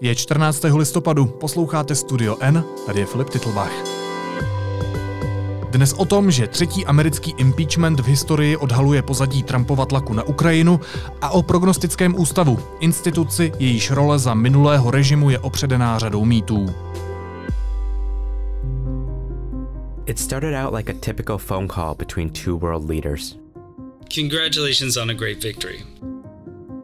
Je 14. listopadu, posloucháte Studio N, tady je Filip Titlbach. Dnes o tom, že třetí americký impeachment v historii odhaluje pozadí Trumpova tlaku na Ukrajinu a o prognostickém ústavu, instituci, jejíž role za minulého režimu je opředená řadou mýtů. It started out like a typical phone call between two world leaders. Congratulations on a great victory.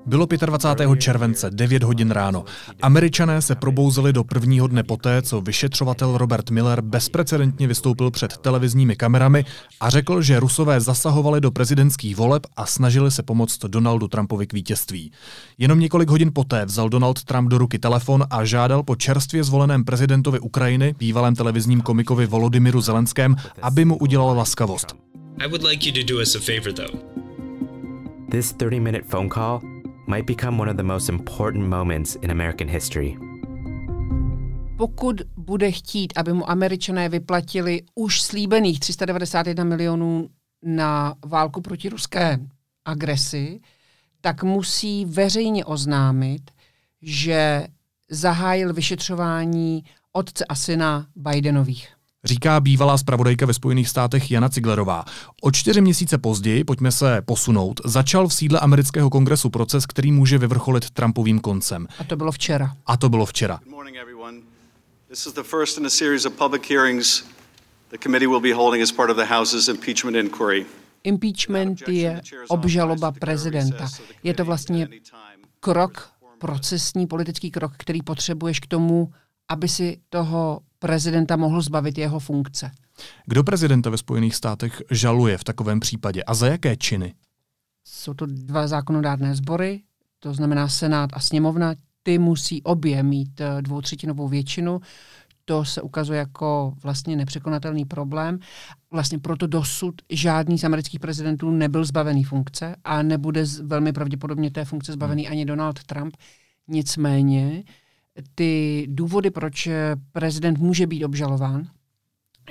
Bylo 25. července, 9 hodin ráno. Američané se probouzeli do prvního dne poté, co vyšetřovatel Robert Miller bezprecedentně vystoupil před televizními kamerami a řekl, že Rusové zasahovali do prezidentských voleb a snažili se pomoct Donaldu Trumpovi k vítězství. Jenom několik hodin poté vzal Donald Trump do ruky telefon a žádal po čerstvě zvoleném prezidentovi Ukrajiny, bývalém televizním komikovi Volodymyru Zelenském, aby mu udělal laskavost. I would like you to do us a favor though. This 30 minute phone call might become one of the most important moments in American history. Pokud bude chtít, aby mu američané vyplatili už slíbených 391 milionů na válku proti ruské agresi, tak musí veřejně oznámit, že zahájil vyšetřování otce a syna Bidenových říká bývalá zpravodajka ve Spojených státech Jana Ciglerová. O čtyři měsíce později, pojďme se posunout, začal v sídle amerického kongresu proces, který může vyvrcholit Trumpovým koncem. A to bylo včera. A to bylo včera. This is the first in a series of public hearings the committee will be holding as part of the House's impeachment inquiry. Impeachment je obžaloba prezidenta. Je to vlastně krok, procesní politický krok, který potřebuješ k tomu, aby si toho prezidenta mohl zbavit jeho funkce. Kdo prezidenta ve Spojených státech žaluje v takovém případě a za jaké činy? Jsou to dva zákonodárné sbory, to znamená Senát a sněmovna. Ty musí obě mít eh, dvoutřetinovou většinu. To se ukazuje jako vlastně nepřekonatelný problém. Vlastně proto dosud žádný z amerických prezidentů nebyl zbavený funkce a nebude velmi pravděpodobně té funkce zbavený hmm. ani Donald Trump. Nicméně ty důvody, proč prezident může být obžalován,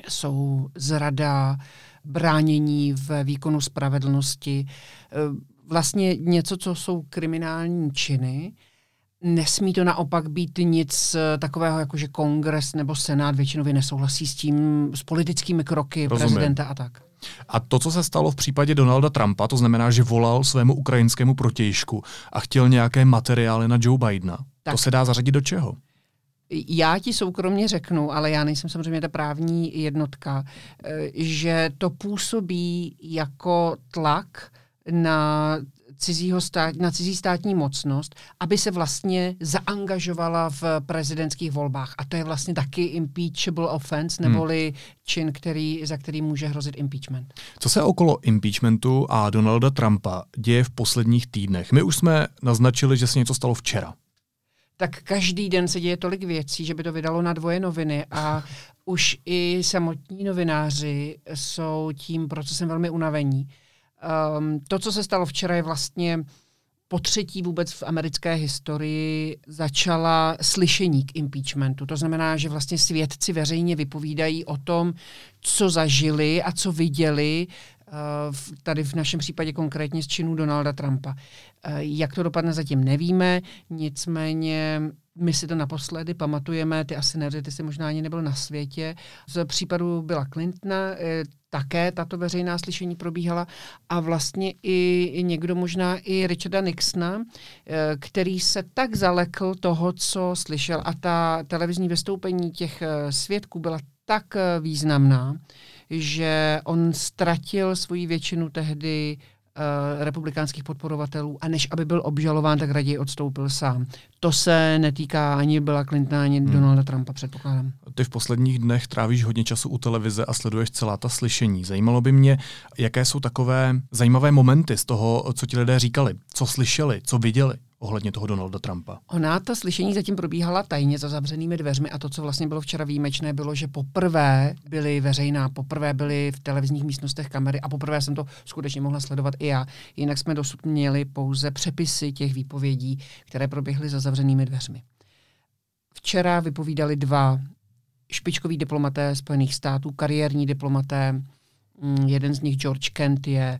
jsou zrada, bránění v výkonu spravedlnosti, eh, vlastně něco, co jsou kriminální činy. Nesmí to naopak být nic eh, takového, jako že kongres nebo senát většinově nesouhlasí s tím, s politickými kroky Rozumím. prezidenta a tak. A to, co se stalo v případě Donalda Trumpa, to znamená, že volal svému ukrajinskému protějšku a chtěl nějaké materiály na Joe Bidena, tak. to se dá zařadit do čeho? Já ti soukromně řeknu, ale já nejsem samozřejmě ta právní jednotka, eh, že to působí jako tlak na cizího stát, na cizí státní mocnost, aby se vlastně zaangažovala v prezidentských volbách. A to je vlastně taky impeachable offense, hmm. neboli hmm. čin, který, za který může hrozit impeachment. Co se okolo impeachmentu a Donalda Trumpa děje v posledních týdnech? My už jsme naznačili, že se něco stalo včera tak každý den se děje tolik věcí, že by to vydalo na dvoje noviny a už i samotní novináři jsou tím procesem velmi unavení. Um, to, co se stalo včera, je vlastně po třetí vůbec v americké historii začala slyšení k impeachmentu. To znamená, že vlastně svědci veřejně vypovídají o tom, co zažili a co viděli tady v našem případě konkrétně z činu Donalda Trumpa. Uh, jak to dopadne, zatím nevíme, nicméně my si to naposledy pamatujeme, ty asi ne, ty si možná ani nebyl na světě. Z případu byla Clintona, eh, také tato veřejná slyšení probíhala a vlastně i někdo možná i Richarda Nixona, eh, který se tak zalekl toho, co slyšel a ta televizní vystoupení těch eh, svědků byla tak významná, že on ztratil svoji většinu tehdy uh, republikánských podporovatelů a než aby byl obžalován, tak raději odstoupil sám. To se netýká ani Billa Clintona, ani hmm. Donalda Trumpa, předpokládám. Ty v posledních dnech trávíš hodně času u televize a sleduješ celá ta slyšení. Zajímalo by mě, jaké jsou takové zajímavé momenty z toho, co ti lidé říkali, co slyšeli, co viděli ohledně toho Donalda Trumpa? Ona ta slyšení zatím probíhala tajně za zavřenými dveřmi a to, co vlastně bylo včera výjimečné, bylo, že poprvé byly veřejná, poprvé byly v televizních místnostech kamery a poprvé jsem to skutečně mohla sledovat i já. Jinak jsme dosud měli pouze přepisy těch výpovědí, které proběhly za zavřenými dveřmi. Včera vypovídali dva špičkoví diplomaté Spojených států, kariérní diplomaté. Mm, jeden z nich, George Kent, je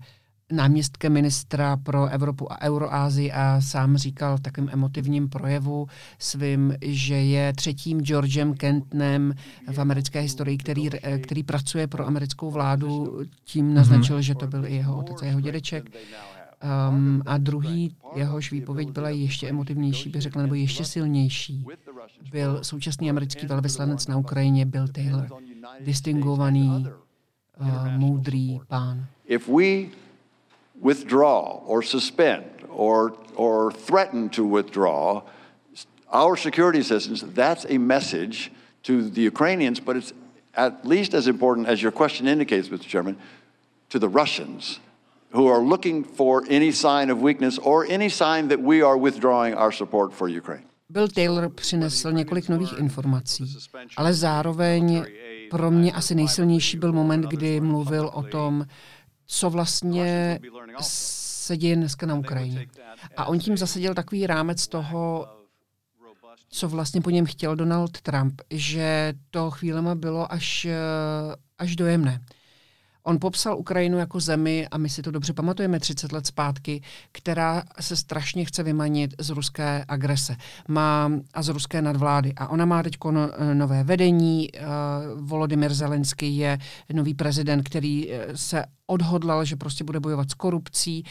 náměstkem ministra pro Evropu a Euroázii a sám říkal v takovém emotivním projevu svým, že je třetím Georgem Kentnem v americké historii, který, který pracuje pro americkou vládu. Tím naznačil, že to byl i jeho otec a jeho dědeček. Um, a druhý, jehož výpověď byla ještě emotivnější, by řekla, nebo ještě silnější, byl současný americký velvyslanec na Ukrajině Bill Taylor. Distingovaný, uh, moudrý pán. If we withdraw or suspend or, or threaten to withdraw our security assistance, that's a message to the Ukrainians, but it's at least as important as your question indicates, Mr. Chairman, to the Russians who are looking for any sign of weakness or any sign that we are withdrawing our support for Ukraine. Bill Taylor přinesl několik nových informací, ale zároveň pro mě asi nejsilnější byl moment, kdy mluvil o tom, co vlastně se děje dneska na Ukrajině. A on tím zasadil takový rámec toho, co vlastně po něm chtěl Donald Trump, že to chvílema bylo až, až dojemné. On popsal Ukrajinu jako zemi, a my si to dobře pamatujeme 30 let zpátky, která se strašně chce vymanit z ruské agrese má, a z ruské nadvlády. A ona má teď no, nové vedení. Uh, Volodymyr Zelenský je nový prezident, který eh, se odhodlal, že prostě bude bojovat s korupcí,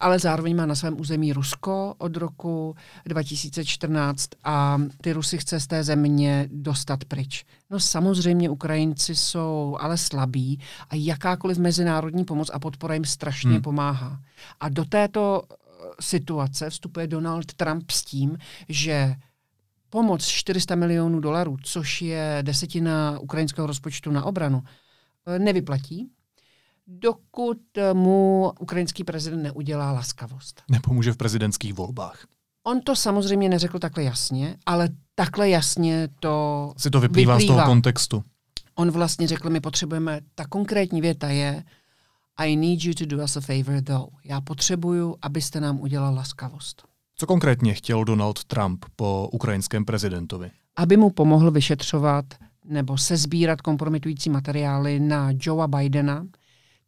ale zároveň má na svém území Rusko od roku 2014 a ty Rusy chce z té země dostat pryč. No samozřejmě Ukrajinci jsou ale slabí a jakákoliv mezinárodní pomoc a podpora jim strašně hmm. pomáhá. A do této eh, situace vstupuje Donald Trump s tím, že pomoc 400 milionů dolarů, což je desetina ukrajinského rozpočtu na obranu, eh, nevyplatí, dokud mu ukrajinský prezident neudělá laskavost. Nepomůže v prezidentských volbách. On to samozřejmě neřekl takhle jasně, ale takhle jasně to Si to vyplývá, vyplývá. z toho kontextu. On vlastně řekl, my potřebujeme, ta konkrétní věta je I need you to do us a favor though. Já potřebuju, abyste nám udělal laskavost. Co konkrétně chtěl Donald Trump po ukrajinském prezidentovi? Aby mu pomohl vyšetřovat nebo sezbírat kompromitující materiály na Joea Bidena,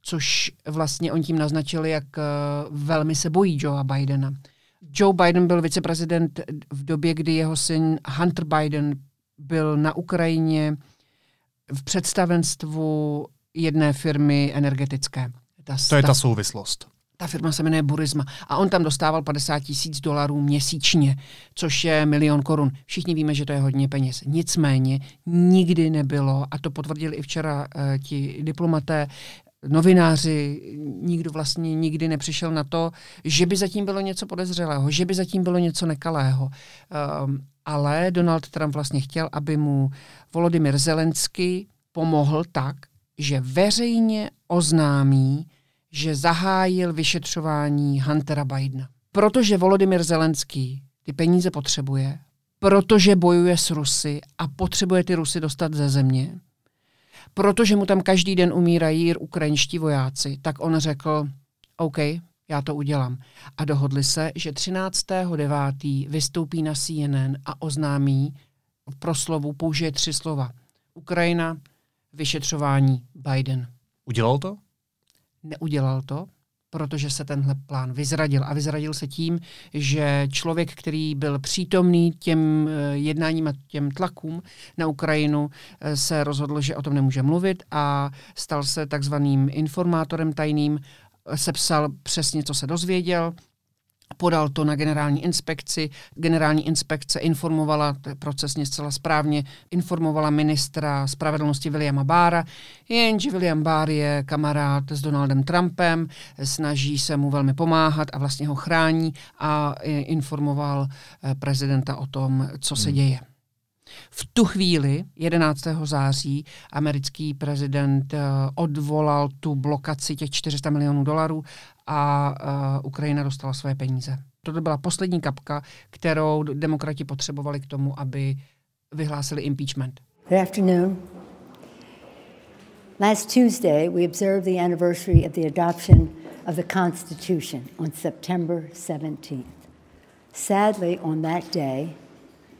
což vlastně on tím naznačil, jak eh, velmi se bojí Joea Bidena. Joe Biden byl viceprezident v době, kdy jeho syn Hunter Biden byl na Ukrajině v představenstvu jedné firmy energetické. Ta, to je ta souvislost. Ta firma se jmenuje Burisma. A on tam dostával 50 tisíc dolarů měsíčně, což je milion korun. Všichni víme, že to je hodně peněz. Nicméně nikdy nebylo, a to potvrdili i včera uh, ti diplomaté, novináři, nikdo vlastně nikdy nepřišel na to, že by zatím bylo něco podezřelého, že by zatím bylo něco nekalého. Um, ale Donald Trump vlastně chtěl, aby mu Volodymyr Zelensky pomohl tak, že veřejně oznámí, že zahájil vyšetřování Huntera Bidena. Protože Volodymyr Zelenský ty peníze potřebuje, protože bojuje s Rusy a potřebuje ty Rusy dostat ze země, protože mu tam každý den umírají ukrajinští vojáci, tak on řekl, OK, já to udělám. A dohodli se, že 13.9. vystoupí na CNN a oznámí v proslovu, použije tři slova. Ukrajina, vyšetřování, Biden. Udělal to? Neudělal to, protože se tenhle plán vyzradil. A vyzradil se tím, že člověk, který byl přítomný těm eh, jednáním a těm tlakům na Ukrajinu, eh, se rozhodl, že o tom nemůže mluvit a stal se takzvaným informátorem tajným, sepsal přesně, co se dozvěděl, podal to na generální inspekci. Generální inspekce informovala, to je procesně zcela správně, informovala ministra spravedlnosti Williama Bára, jenže William Barr je kamarád s Donaldem Trumpem, snaží se mu velmi pomáhat a vlastně ho chrání a informoval eh, prezidenta o tom, co se hmm. děje. V tu chvíli, 11. září, americký prezident eh, odvolal tu blokaci těch 400 milionů dolarů a uh, Ukrajina dostala své peníze. To byla poslední kapka, kterou demokrati potřebovali k tomu, aby vyhlásili impeachment. Good afternoon. Last Tuesday, we observed the anniversary of the adoption of the Constitution on September 17th. Sadly, on that day,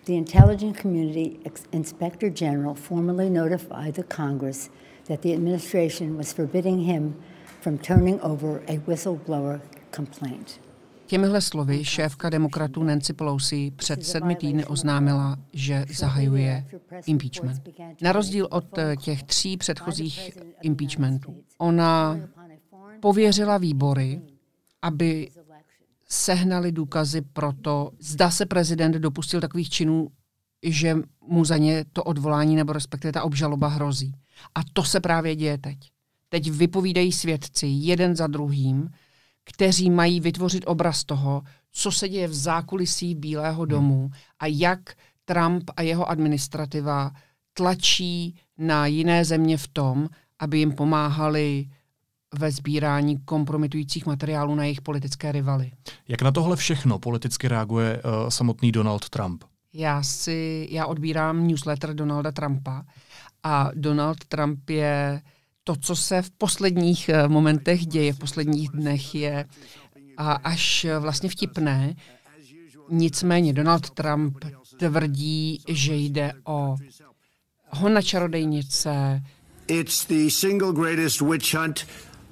the Intelligence Community Inspector General formally notified the Congress that the administration was forbidding him from turning over a whistleblower complaint. Těmihle slovy šéfka demokratů Nancy Pelosi před sedmi týdny oznámila, že zahajuje impeachment. Na rozdíl od eh, těch tří předchozích impeachmentů. Ona pověřila výbory, aby sehnali důkazy pro to, zda se prezident dopustil takových činů, že mu za ně to odvolání nebo respektive ta obžaloba hrozí. A to se právě děje teď. Teď vypovídají svědci jeden za druhým, kteří mají vytvořit obraz toho, co se děje v zákulisí Bílého domu a jak Trump a jeho administrativa tlačí na jiné země v tom, aby jim pomáhali ve sbírání kompromitujících materiálů na jejich politické rivaly. Jak na tohle všechno politicky reaguje uh, samotný Donald Trump? Já si, já odbírám newsletter Donalda Trumpa a Donald Trump je to, co se v posledních eh, momentech děje, v posledních dnech je a až vlastně vtipné. Nicméně Donald Trump tvrdí, že jde o hona čarodejnice. It's the single greatest witch hunt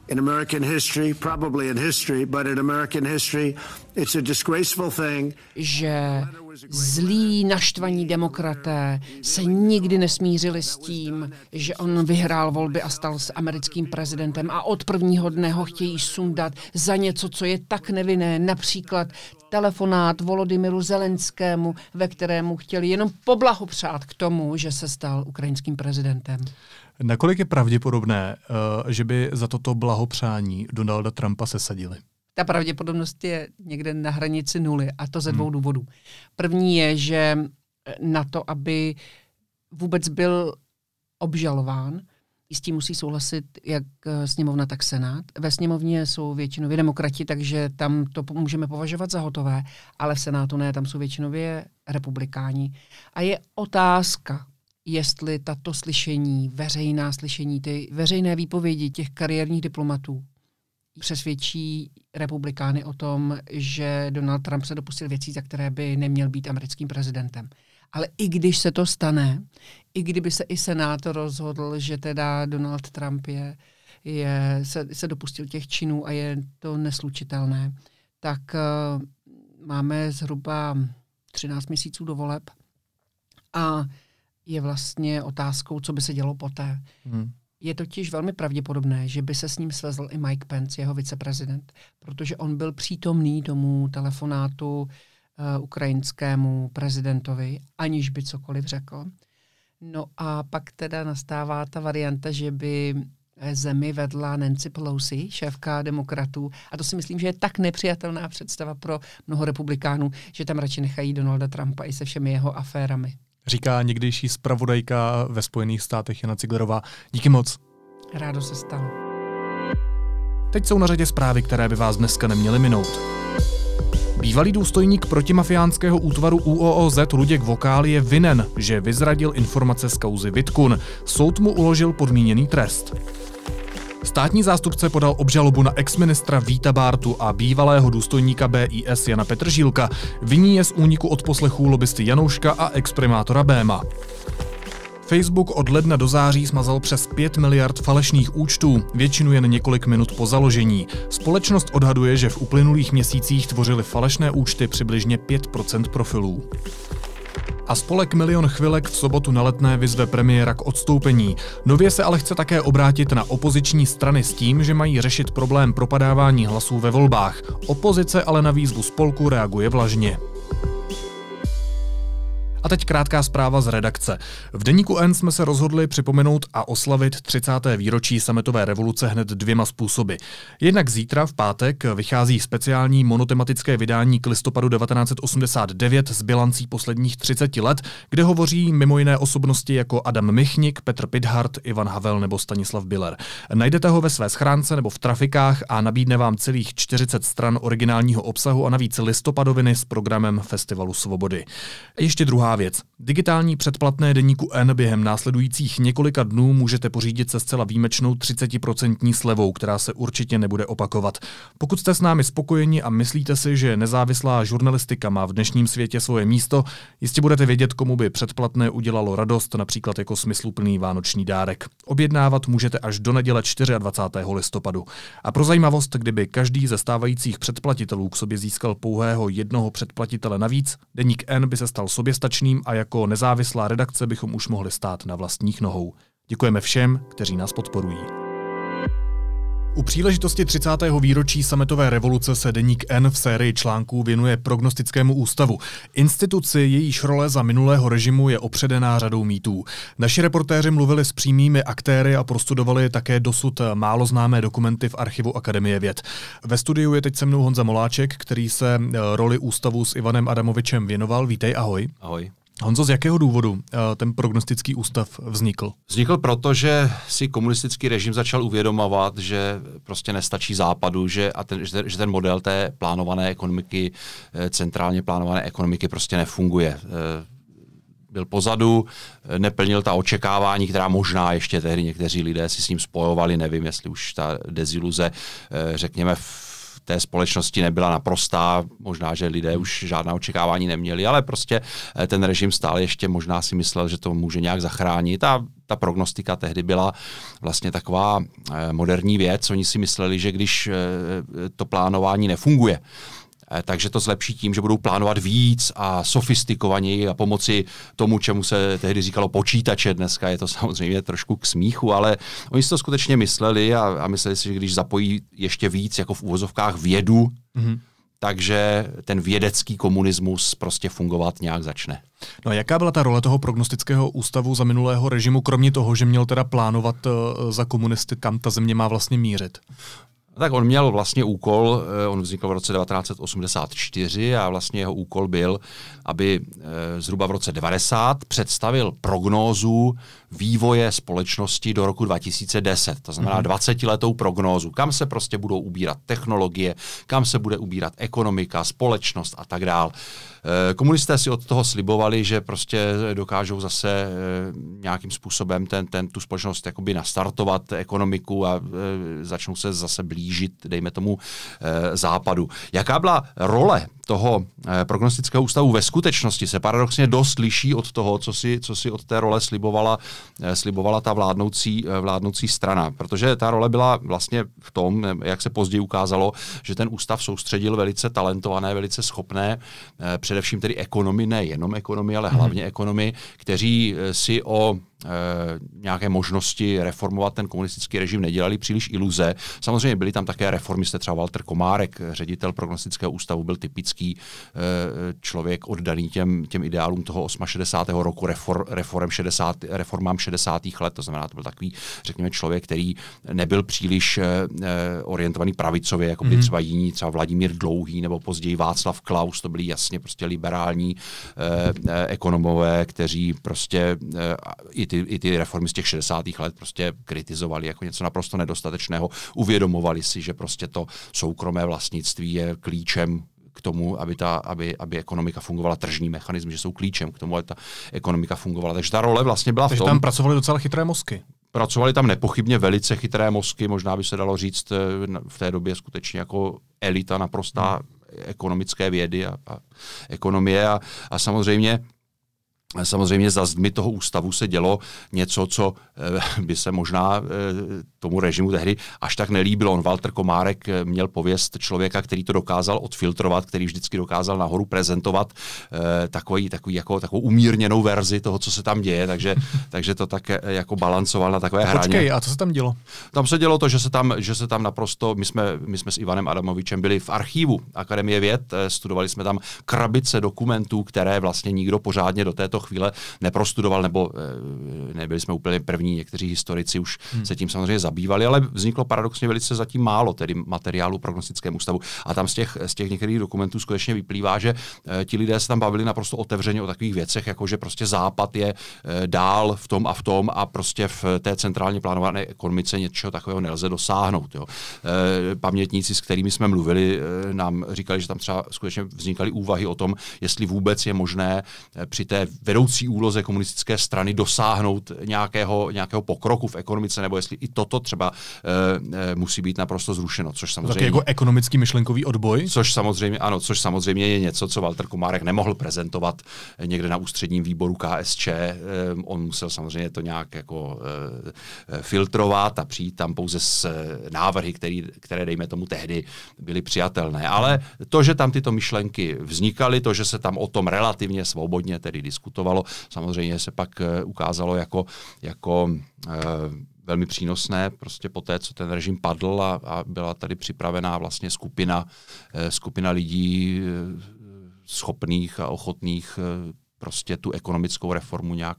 in American history, probably in history, but in American history, it's a disgraceful thing. Že zlí naštvaní demokraté se nikdy nesmířili s tím, že on vyhrál volby a stal se americkým prezidentem a od prvního dne ho chtějí sundat za něco, co je tak nevinné, například telefonát Volodymyru Zelenskému, ve kterému chtěli jenom poblahopřát k tomu, že se stal ukrajinským prezidentem. Nakolik je pravděpodobné, uh, že by za toto blahopřání Donalda Trumpa sesadili? Ta pravděpodobnost je někde na hranici nuly a to ze dvou hmm. důvodů. První je, že na to, aby vůbec byl obžalován, s tím musí souhlasit jak sněmovna, tak senát. Ve sněmovně jsou většinově demokrati, takže tam to můžeme považovat za hotové, ale v senátu ne, tam jsou většinově republikáni. A je otázka, jestli tato slyšení, veřejná slyšení, ty veřejné výpovědi těch kariérních diplomatů přesvědčí republikány o tom, že Donald Trump se dopustil věcí, za které by neměl být americkým prezidentem. Ale i když se to stane, i kdyby se i Senát rozhodl, že teda Donald Trump je, je, se, se dopustil těch činů a je to neslučitelné, tak uh, máme zhruba 13 měsíců do voleb a je vlastně otázkou, co by se dělo poté. Hmm. Je totiž velmi pravděpodobné, že by se s ním svezl i Mike Pence, jeho viceprezident, protože on byl přítomný tomu telefonátu uh, ukrajinskému prezidentovi, aniž by cokoliv řekl. No a pak teda nastává ta varianta, že by zemi vedla Nancy Pelosi, šéfka demokratů. A to si myslím, že je tak nepřijatelná představa pro mnoho republikánů, že tam radši nechají Donalda Trumpa i se všemi jeho aférami říká někdejší zpravodajka ve Spojených státech Jana Ciglerová. Díky moc. Rádo se stalo. Teď jsou na řadě zprávy, které by vás dneska neměly minout. Bývalý důstojník protimafiánského útvaru UOOZ Luděk Vokál je vinen, že vyzradil informace z kauzy Vitkun. Soud mu uložil podmíněný trest. Státní zástupce podal obžalobu na exministra Víta Bártu a bývalého důstojníka BIS Jana Petržílka. Viní je z úniku od poslechů lobbysty Janouška a exprimátora Béma. Facebook od ledna do září smazal přes 5 miliard falešných účtů, většinu jen několik minut po založení. Společnost odhaduje, že v uplynulých měsících tvořily falešné účty přibližně 5% profilů. A spolek Milion chvilek v sobotu na letné vyzve premiéra k odstoupení. Nově se ale chce také obrátit na opoziční strany s tím, že mají řešit problém propadávání hlasů ve volbách. Opozice ale na výzvu spolku reaguje vlažně. A teď krátká zpráva z redakce. V deníku N jsme se rozhodli připomenout a oslavit 30. výročí sametové revoluce hned dvěma způsoby. Jednak zítra v pátek vychází speciální monotematické vydání k listopadu 1989 s bilancí posledních 30 let, kde hovoří mimo jiné osobnosti jako Adam Michnik, Petr Pithart, Ivan Havel nebo Stanislav Biller. Najdete ho ve své schránce nebo v trafikách a nabídne vám celých 40 stran originálního obsahu a navíc listopadoviny s programem Festivalu Svobody. Ještě druhá věc. Digitální předplatné deníku N během následujících několika dnů můžete pořídit se zcela výjimečnou 30% slevou, která se určitě nebude opakovat. Pokud jste s námi spokojeni a myslíte si, že nezávislá žurnalistika má v dnešním světě svoje místo, jistě budete vědět, komu by předplatné udělalo radost, například jako smysluplný vánoční dárek. Objednávat můžete až do neděle 24. listopadu. A pro zajímavost, kdyby každý ze stávajících předplatitelů k sobě získal pouhého jednoho předplatitele navíc, deník N by se stal soběstačným a jako nezávislá redakce bychom už mohli stát na vlastních nohou. Děkujeme všem, kteří nás podporují. U příležitosti 30. výročí sametové revoluce se deník N v sérii článků věnuje prognostickému ústavu. Instituci, jejíž role za minulého režimu je opředená řadou mýtů. Naši reportéři mluvili s přímými aktéry a prostudovali také dosud málo známé dokumenty v archivu Akademie věd. Ve studiu je teď se mnou Honza Moláček, který se roli ústavu s Ivanem Adamovičem věnoval. Vítej, ahoj. Ahoj. Honzo, z jakého důvodu eh, ten prognostický ústav vznikl? Vznikl proto, že si komunistický režim začal uvědomovat, že prostě nestačí západu, že, a ten, že ten model té plánované ekonomiky, eh, centrálně plánované ekonomiky prostě nefunguje eh, byl pozadu, neplnil ta očekávání, která možná ještě tehdy někteří lidé si s ním spojovali, nevím, jestli už ta deziluze, řekněme, v té společnosti nebyla naprostá, možná, že lidé už žádná očekávání neměli, ale prostě eh, ten režim stále ještě možná si myslel, že to může nějak zachránit a ta prognostika tehdy byla vlastně taková eh, moderní věc. Oni si mysleli, že když eh, to plánování nefunguje, takže to zlepší tím, že budou plánovat víc a sofistikovaněji a pomoci tomu, čemu se tehdy říkalo počítače. Dneska je to samozřejmě trošku k smíchu, ale oni si to skutečně mysleli a, a mysleli si, že když zapojí ještě víc jako v úvozovkách vědu, mm-hmm. takže ten vědecký komunismus prostě fungovat nějak začne. No a jaká byla ta role toho prognostického ústavu za minulého režimu, kromě toho, že měl teda plánovat uh, za komunisty, kam ta země má vlastně mířit? Tak on měl vlastně úkol, eh, on vznikl v roce 1984 a vlastně jeho úkol byl, aby eh, zhruba v roce 90 představil prognózu vývoje společnosti do roku 2010. To znamená mm-hmm. 20-letou prognózu, kam se prostě budou ubírat technologie, kam se bude ubírat ekonomika, společnost a tak dále. Eh, komunisté si od toho slibovali, že prostě dokážou zase eh, nějakým způsobem ten, ten, tu společnost jakoby nastartovat ekonomiku a eh, začnou se zase blížit, dejme tomu, západu. Jaká byla role toho prognostického ústavu ve skutečnosti se paradoxně dost liší od toho, co si, co si od té role slibovala, slibovala ta vládnoucí, vládnoucí strana. Protože ta role byla vlastně v tom, jak se později ukázalo, že ten ústav soustředil velice talentované, velice schopné především tedy ekonomy, ne jenom ekonomy, ale hlavně mm. ekonomy, kteří eh, si o nějaké možnosti reformovat ten komunistický režim nedělali příliš iluze. Samozřejmě byli tam také reformisté, třeba Walter Komárek, ředitel prognostického ústavu, byl typický e, člověk oddaný těm, těm ideálům toho 68. roku, refor, reform 60, reformám 60. let, to znamená, to byl takový, řekněme, člověk, který nebyl příliš e, orientovaný pravicově, jako byli mm. třeba jiní, třeba Vladimír Dlouhý nebo později Václav Klaus, to byli jasně prostě liberální e, ekonomové, kteří prostě e, i ty, i ty reformy z těch 60. let prostě kritizovali jako něco naprosto nedostatečného. Uvědomovali si, že prostě to soukromé vlastnictví je klíčem k tomu, aby, ta, aby, aby ekonomika fungovala, tržní mechanizmy, že jsou klíčem k tomu, aby ta ekonomika fungovala. Takže ta role vlastně byla Takže v tom. tam pracovali docela chytré mozky. Pracovali tam nepochybně velice chytré mozky, možná by se dalo říct eh, v té době skutečně jako elita naprostá hmm. ekonomické vědy a, a ekonomie a, a samozřejmě Samozřejmě za zdmi toho ústavu se dělo něco, co eh, by se možná eh, tomu režimu tehdy až tak nelíbilo. On Walter Komárek eh, měl pověst člověka, který to dokázal odfiltrovat, který vždycky dokázal nahoru prezentovat takový, takový jako, takovou umírněnou verzi toho, co se tam děje, takže, takže to tak jako balancoval na takové hraně. Počkej, a co se tam dělo? Tam se dělo to, že se tam, že se tam naprosto, my jsme, my jsme s Ivanem Adamovičem byli v archívu Akademie věd, studovali jsme tam krabice dokumentů, které vlastně nikdo pořádně do této chvíle neprostudoval, nebo eh, nebyli jsme úplně první, někteří historici už hmm. se tím samozřejmě zabývali, ale vzniklo paradoxně velice zatím málo tedy materiálu prognostickému ústavu. A tam z těch, z těch některých dokumentů skutečně vyplývá, že e, ti lidé se tam bavili naprosto otevřeně o takových věcech, jako že prostě Západ je e, dál v tom a v tom a prostě v té centrálně plánované ekonomice něčeho takového nelze dosáhnout. Jo. E, pamětníci, s kterými jsme mluvili, e, nám říkali, že tam třeba skutečně vznikaly úvahy o tom, jestli vůbec je možné při té vedoucí úloze komunistické strany dosáhnout nějakého, nějakého pokroku v ekonomice, nebo jestli i toto třeba e, e, musí být naprosto zrušeno, což samozřejmě... Tak jako ekonomický myšlenkový odboj? Což samozřejmě, ano, což samozřejmě je něco, co Walter Komárek nemohl prezentovat někde na ústředním výboru KSČ. E, on musel samozřejmě to nějak jako e, filtrovat a přijít tam pouze s návrhy, který, které, dejme tomu, tehdy byly přijatelné. Ale to, že tam tyto myšlenky vznikaly, to, že se tam o tom relativně svobodně tedy diskutovalo, samozřejmě se pak ukázalo jako, jako velmi přínosné, prostě po té, co ten režim padl a, a byla tady připravená vlastně skupina, skupina lidí schopných a ochotných prostě tu ekonomickou reformu nějak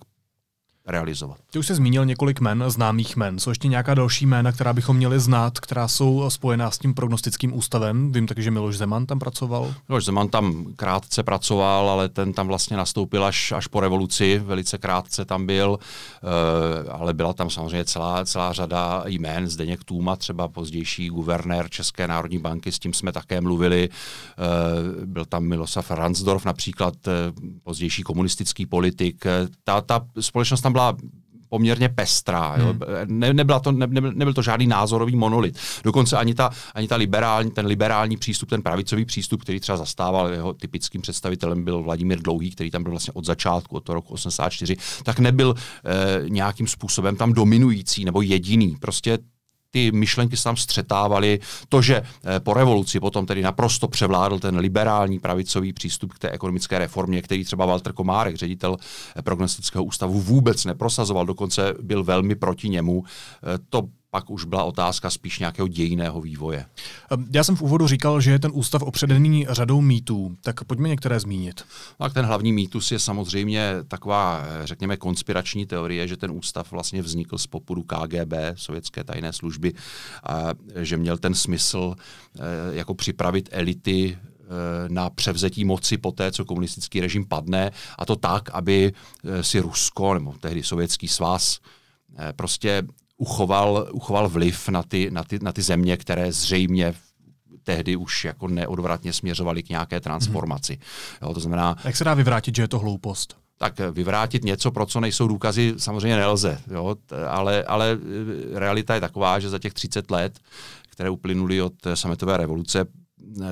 realizovat. Ty už jsi zmínil několik men, známých men. Jsou ještě nějaká další jména, která bychom měli znát, která jsou spojená s tím prognostickým ústavem? Vím taky, že Miloš Zeman tam pracoval. Miloš Zeman tam krátce pracoval, ale ten tam vlastně nastoupil až, až po revoluci, velice krátce tam byl, uh, ale byla tam samozřejmě celá, celá řada jmén, Zdeněk Tůma, třeba pozdější guvernér České národní banky, s tím jsme také mluvili. Uh, byl tam Miloslav Ransdorf, například uh, pozdější komunistický politik. Ta, ta společnost tam byla poměrně pestrá. Jo. Hmm. Ne, nebyla to, ne, nebyl to žádný názorový monolit. Dokonce ani, ta, ani ta liberální, ten liberální přístup, ten pravicový přístup, který třeba zastával jeho typickým představitelem byl Vladimír Dlouhý, který tam byl vlastně od začátku, od toho roku 84, tak nebyl eh, nějakým způsobem tam dominující nebo jediný. Prostě ty myšlenky se tam střetávaly. To, že eh, po revoluci potom tedy naprosto převládl ten liberální pravicový přístup k té ekonomické reformě, který třeba Walter Komárek, ředitel eh, prognostického ústavu, vůbec neprosazoval, dokonce byl velmi proti němu. Eh, to pak už byla otázka spíš nějakého dějného vývoje. Ehm, já jsem v úvodu říkal, že je ten ústav opředený řadou mýtů, tak pojďme některé zmínit. No, tak ten hlavní mýtus je samozřejmě taková, řekněme, konspirační teorie, že ten ústav vlastně vznikl z popudu KGB, sovětské tajné služby, a že měl ten smysl eh, jako připravit elity eh, na převzetí moci po té, co komunistický režim padne, a to tak, aby eh, si Rusko, nebo tehdy Sovětský svaz, prostě uchoval, uchoval vliv na ty, na, ty, na ty země, které zřejmě tehdy už jako neodvratně směřovaly k nějaké transformaci. Mm. Jo, to znamená, Jak se dá vyvrátit, že je to hloupost? Tak vyvrátit něco, pro co nejsou důkazy, samozřejmě nelze. Jo? Ale, ale realita je taková, že za těch 30 let, které uplynuly od sametové revoluce,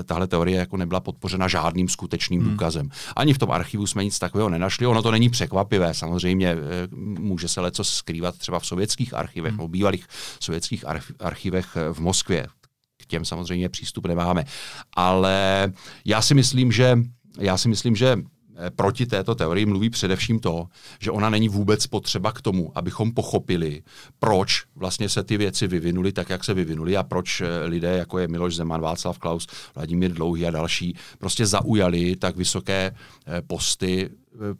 tahle teorie jako nebyla podpořena žádným skutečným hmm. důkazem. Ani v tom archivu jsme nic takového nenašli. Ono to není překvapivé. Samozřejmě eh, může se leco skrývat třeba v sovětských archivech, hmm. nebo bývalých sovětských archivech v Moskvě. K těm samozřejmě přístup nemáme. Ale já si myslím, že já si myslím, že Eh, proti této teorii mluví především to, že ona není vůbec potřeba k tomu, abychom pochopili, proč vlastně se ty věci vyvinuly tak, jak se vyvinuly a proč eh, lidé, jako je Miloš Zeman, Václav Klaus, Vladimír Dlouhý a další, prostě zaujali tak vysoké eh, posty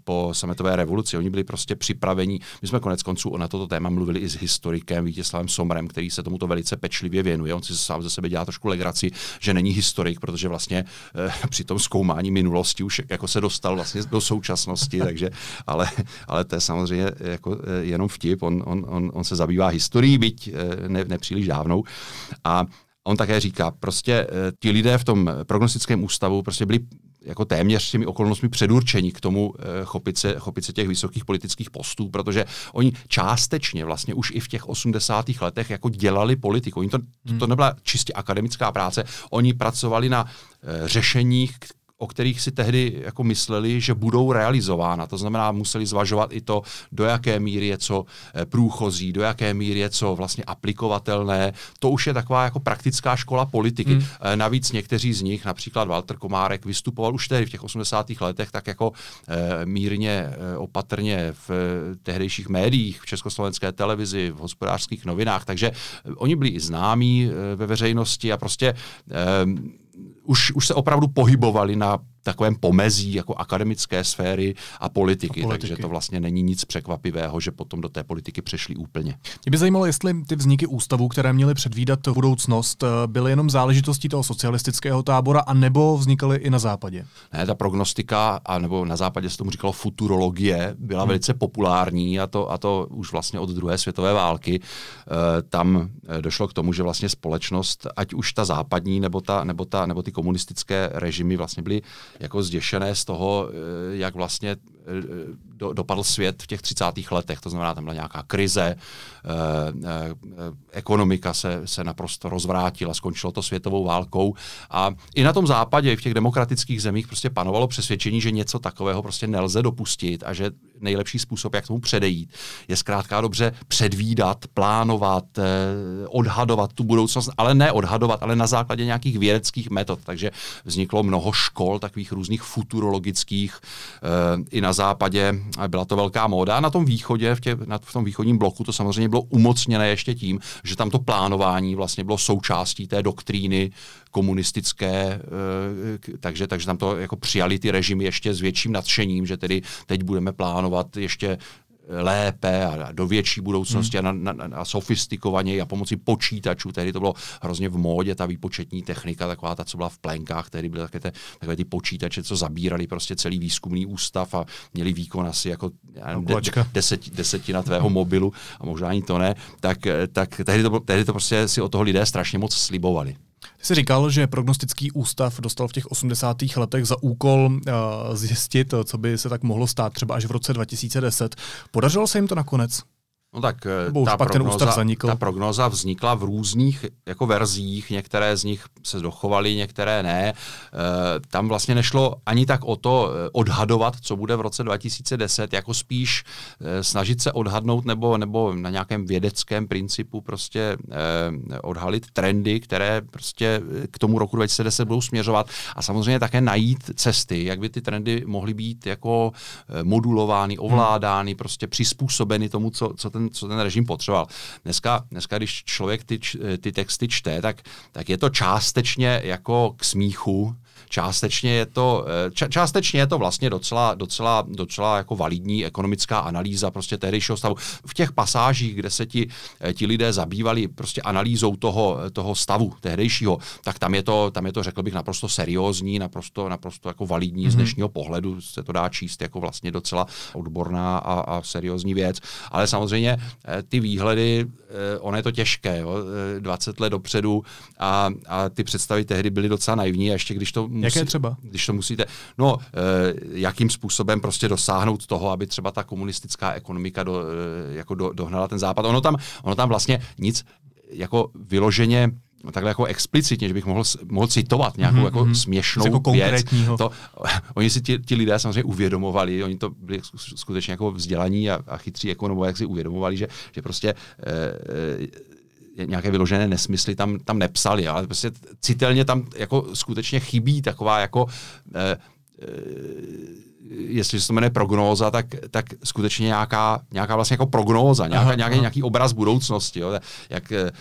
po sametové revoluci. Oni byli prostě připraveni. My jsme konec konců na toto téma mluvili i s historikem Vítězslavem Somrem, který se tomuto velice pečlivě věnuje. On si sám ze sebe dělá trošku legraci, že není historik, protože vlastně e, při tom zkoumání minulosti už jako se dostal vlastně do současnosti, takže, ale, ale to je samozřejmě jako e, jenom vtip. On, on, on, on se zabývá historií, byť e, ne, nepříliš dávnou. A on také říká, prostě ti lidé v tom prognostickém ústavu prostě byli jako téměř těmi okolnostmi předurčení k tomu eh, chopit se, chopit se těch vysokých politických postů, protože oni částečně vlastně už i v těch 80. letech jako dělali politiku. Oni to, to, to nebyla čistě akademická práce, oni pracovali na eh, řešeních, o kterých si tehdy jako mysleli, že budou realizována. To znamená, museli zvažovat i to, do jaké míry je co eh, průchozí, do jaké míry je co vlastně aplikovatelné. To už je taková jako praktická škola politiky. Hmm. Eh, navíc někteří z nich, například Walter Komárek, vystupoval už tehdy v těch 80. letech tak jako eh, mírně opatrně v tehdejších médiích, v československé televizi, v hospodářských novinách, takže oni byli i známí ve veřejnosti a prostě už, už se opravdu pohybovali na takovém pomezí jako akademické sféry a politiky, a politiky. takže to vlastně není nic překvapivého, že potom do té politiky přešli úplně. Mě by zajímalo, jestli ty vzniky ústavů, které měly předvídat budoucnost, eh, byly jenom záležitostí toho socialistického tábora, a nebo vznikaly i na západě? Ne, ta prognostika, a nebo na západě se tomu říkalo futurologie, byla hmm. velice populární a to, a to už vlastně od druhé světové války. E, tam došlo k tomu, že vlastně společnost, ať už ta západní nebo, ta, nebo, ta, nebo ty komunistické režimy vlastně byly jako zděšené z toho, eh, jak vlastně do, dopadl svět v těch 30. letech. To znamená, tam byla nějaká krize, eh, ekonomika se, se naprosto rozvrátila, skončilo to světovou válkou a i na tom západě, i v těch demokratických zemích prostě panovalo přesvědčení, že něco takového prostě nelze dopustit a že nejlepší způsob, jak tomu předejít, je zkrátka dobře předvídat, plánovat, odhadovat tu budoucnost, ale ne odhadovat, ale na základě nějakých vědeckých metod. Takže vzniklo mnoho škol, takových různých futurologických, i na západě byla to velká móda. A na tom východě, v, tě, na, v tom východním bloku, to samozřejmě bylo umocněné ještě tím, že tam to plánování vlastně bylo součástí té doktríny komunistické, e, takže, takže tam to jako přijali ty režimy ještě s větším nadšením, že tedy teď budeme plánovat ještě lépe a do větší budoucnosti hmm. a, na, na, a sofistikovaně a pomocí počítačů. Tehdy to bylo hrozně v módě, ta výpočetní technika, taková ta, co byla v plenkách, tehdy byly takové, te, takové ty počítače, co zabírali prostě celý výzkumný ústav a měli výkon asi jako nevím, de, de, deset, desetina tvého mobilu a možná ani to ne, tak, tak tehdy, to, tehdy to prostě si od toho lidé strašně moc slibovali. Ty jsi říkal, že prognostický ústav dostal v těch 80. letech za úkol uh, zjistit, co by se tak mohlo stát třeba až v roce 2010. Podařilo se jim to nakonec? No tak eh, Nebo ta, pak prognoza, ten zanikl. ta prognoza vznikla v různých jako verzích, některé z nich se dochovaly, některé ne. E, tam vlastně nešlo ani tak o to eh, odhadovat, co bude v roce 2010, jako spíš e, snažit se odhadnout nebo, nebo na nějakém vědeckém principu prostě e, odhalit trendy, které prostě k tomu roku 2010 budou směřovat a samozřejmě také najít cesty, jak by ty trendy mohly být jako modulovány, ovládány, hmm. prostě přizpůsobeny tomu, co, co ten co ten režim potřeboval. Dneska, dneska když člověk ty, ty texty čte, tak, tak je to částečně jako k smíchu, částečně je to, eh, ča, částečně je to vlastně docela, docela, docela jako validní ekonomická analýza prostě tehdejšího stavu. V těch pasážích, kde se ti, eh, ti lidé zabývali prostě analýzou toho, toho stavu tehdejšího, tak tam je to, tam je to řekl bych, naprosto seriózní, naprosto, naprosto jako validní mm-hmm. z mhm. dnešního pohledu, se to dá číst jako vlastně docela odborná a, a seriózní věc. Ale samozřejmě eh, ty výhledy, ono je to těžké, jo, 20 let dopředu a, a ty představy tehdy byly docela naivní a ještě když to musí, Jaké třeba? Když to musíte, no, e, jakým způsobem prostě dosáhnout toho, aby třeba ta komunistická ekonomika do, e, jako do, dohnala ten západ. Ono tam, ono tam vlastně nic jako vyloženě takhle jako explicitně, že bych mohl, mohl citovat nějakou mm-hmm. jako mhm. směšnou jako věc. To, oni si ti, ti lidé samozřejmě uvědomovali, oni to byli skutečně jako vzdělaní a, a chytří ekonomové, jak si uvědomovali, že, že prostě e, nějaké vyložené nesmysly tam, tam nepsali, ale prostě citelně tam jako skutečně chybí taková jako eh, eh, jestli se to jmenuje prognóza, tak, tak skutečně nějaká, nějaká vlastně jako prognóza, nějaká, aha, nějaký, aha. nějaký obraz budoucnosti. Jo. Jak e,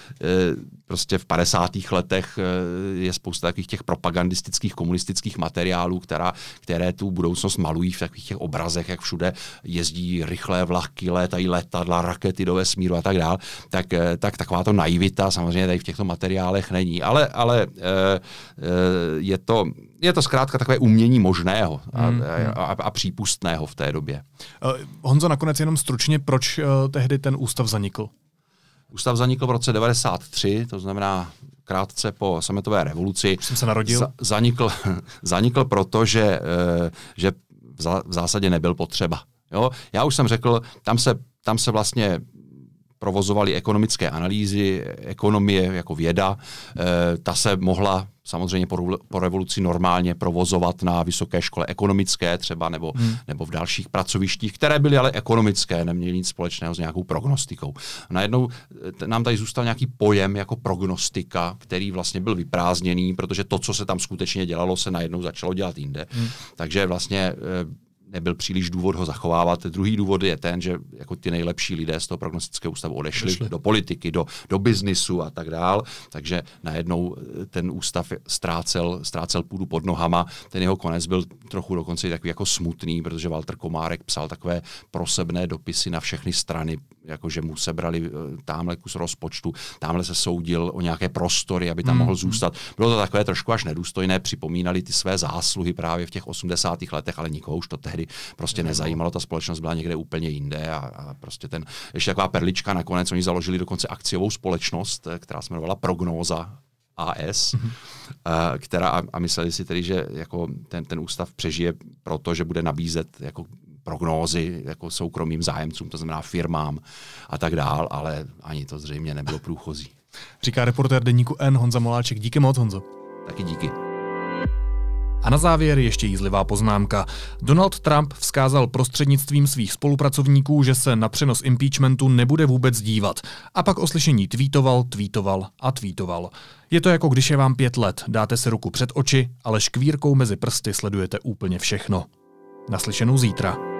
prostě v 50. letech e, je spousta takových těch propagandistických komunistických materiálů, která, které tu budoucnost malují v takových těch obrazech, jak všude jezdí rychlé vlaky, létají letadla, rakety do vesmíru a tak dále. Tak, e, tak taková to naivita samozřejmě tady v těchto materiálech není. Ale, ale e, e, je to je to zkrátka takové umění možného a, hmm. a, a, a přípustného v té době. Uh, Honzo, nakonec jenom stručně, proč uh, tehdy ten ústav zanikl? Ústav zanikl v roce 93, to znamená krátce po sametové revoluci. Už jsem se narodil. Zanikl, zanikl proto, že, uh, že v zásadě nebyl potřeba. Jo? Já už jsem řekl, tam se, tam se vlastně provozovali ekonomické analýzy, ekonomie jako věda. E, ta se mohla samozřejmě po, po revoluci normálně provozovat na vysoké škole ekonomické třeba nebo, hmm. nebo v dalších pracovištích, které byly ale ekonomické, neměly nic společného s nějakou prognostikou. Najednou eh, nám tady zůstal nějaký pojem jako prognostika, který vlastně byl vyprázdněný, protože to, co se tam skutečně dělalo, se najednou začalo dělat jinde. Hmm. Takže vlastně eh, nebyl příliš důvod ho zachovávat. Druhý důvod je ten, že jako ty nejlepší lidé z toho prognostického ústavu odešli, odešli. do politiky, do, do biznisu a tak dál, takže najednou eh, ten ústav ztrácel, ztrácel půdu pod nohama. Ten jeho konec byl trochu dokonce takový jako smutný, protože Walter Komárek psal takové prosebné dopisy na všechny strany, jako že mu sebrali eh, tamhle kus rozpočtu, tamhle se soudil o nějaké prostory, aby tam mohl zůstat. Bylo to takové trošku až nedůstojné, připomínali ty své zásluhy právě v těch 80. letech, ale nikoho už to tehdy prostě nezajímalo, ta společnost byla někde úplně jinde a, a prostě ten, ještě taková perlička nakonec, oni založili dokonce akciovou společnost, eh, která se jmenovala Prognóza AS, mm-hmm. která a mysleli si tedy, že jako ten, ten ústav přežije proto, že bude nabízet jako prognózy jako soukromým zájemcům, to znamená firmám a tak dál, ale ani to zřejmě nebylo průchozí. Říká reportér deníku N Honza Moláček. Díky moc, Honzo. Taky díky. A na závěr ještě jízlivá poznámka. Donald Trump vzkázal prostřednictvím svých spolupracovníků, že se na přenos impeachmentu nebude vůbec dívat. A pak o slyšení tweetoval, tweetoval a tweetoval. Je to jako když je vám pět let, dáte se ruku před oči, ale škvírkou mezi prsty sledujete úplně všechno. Naslyšenou zítra.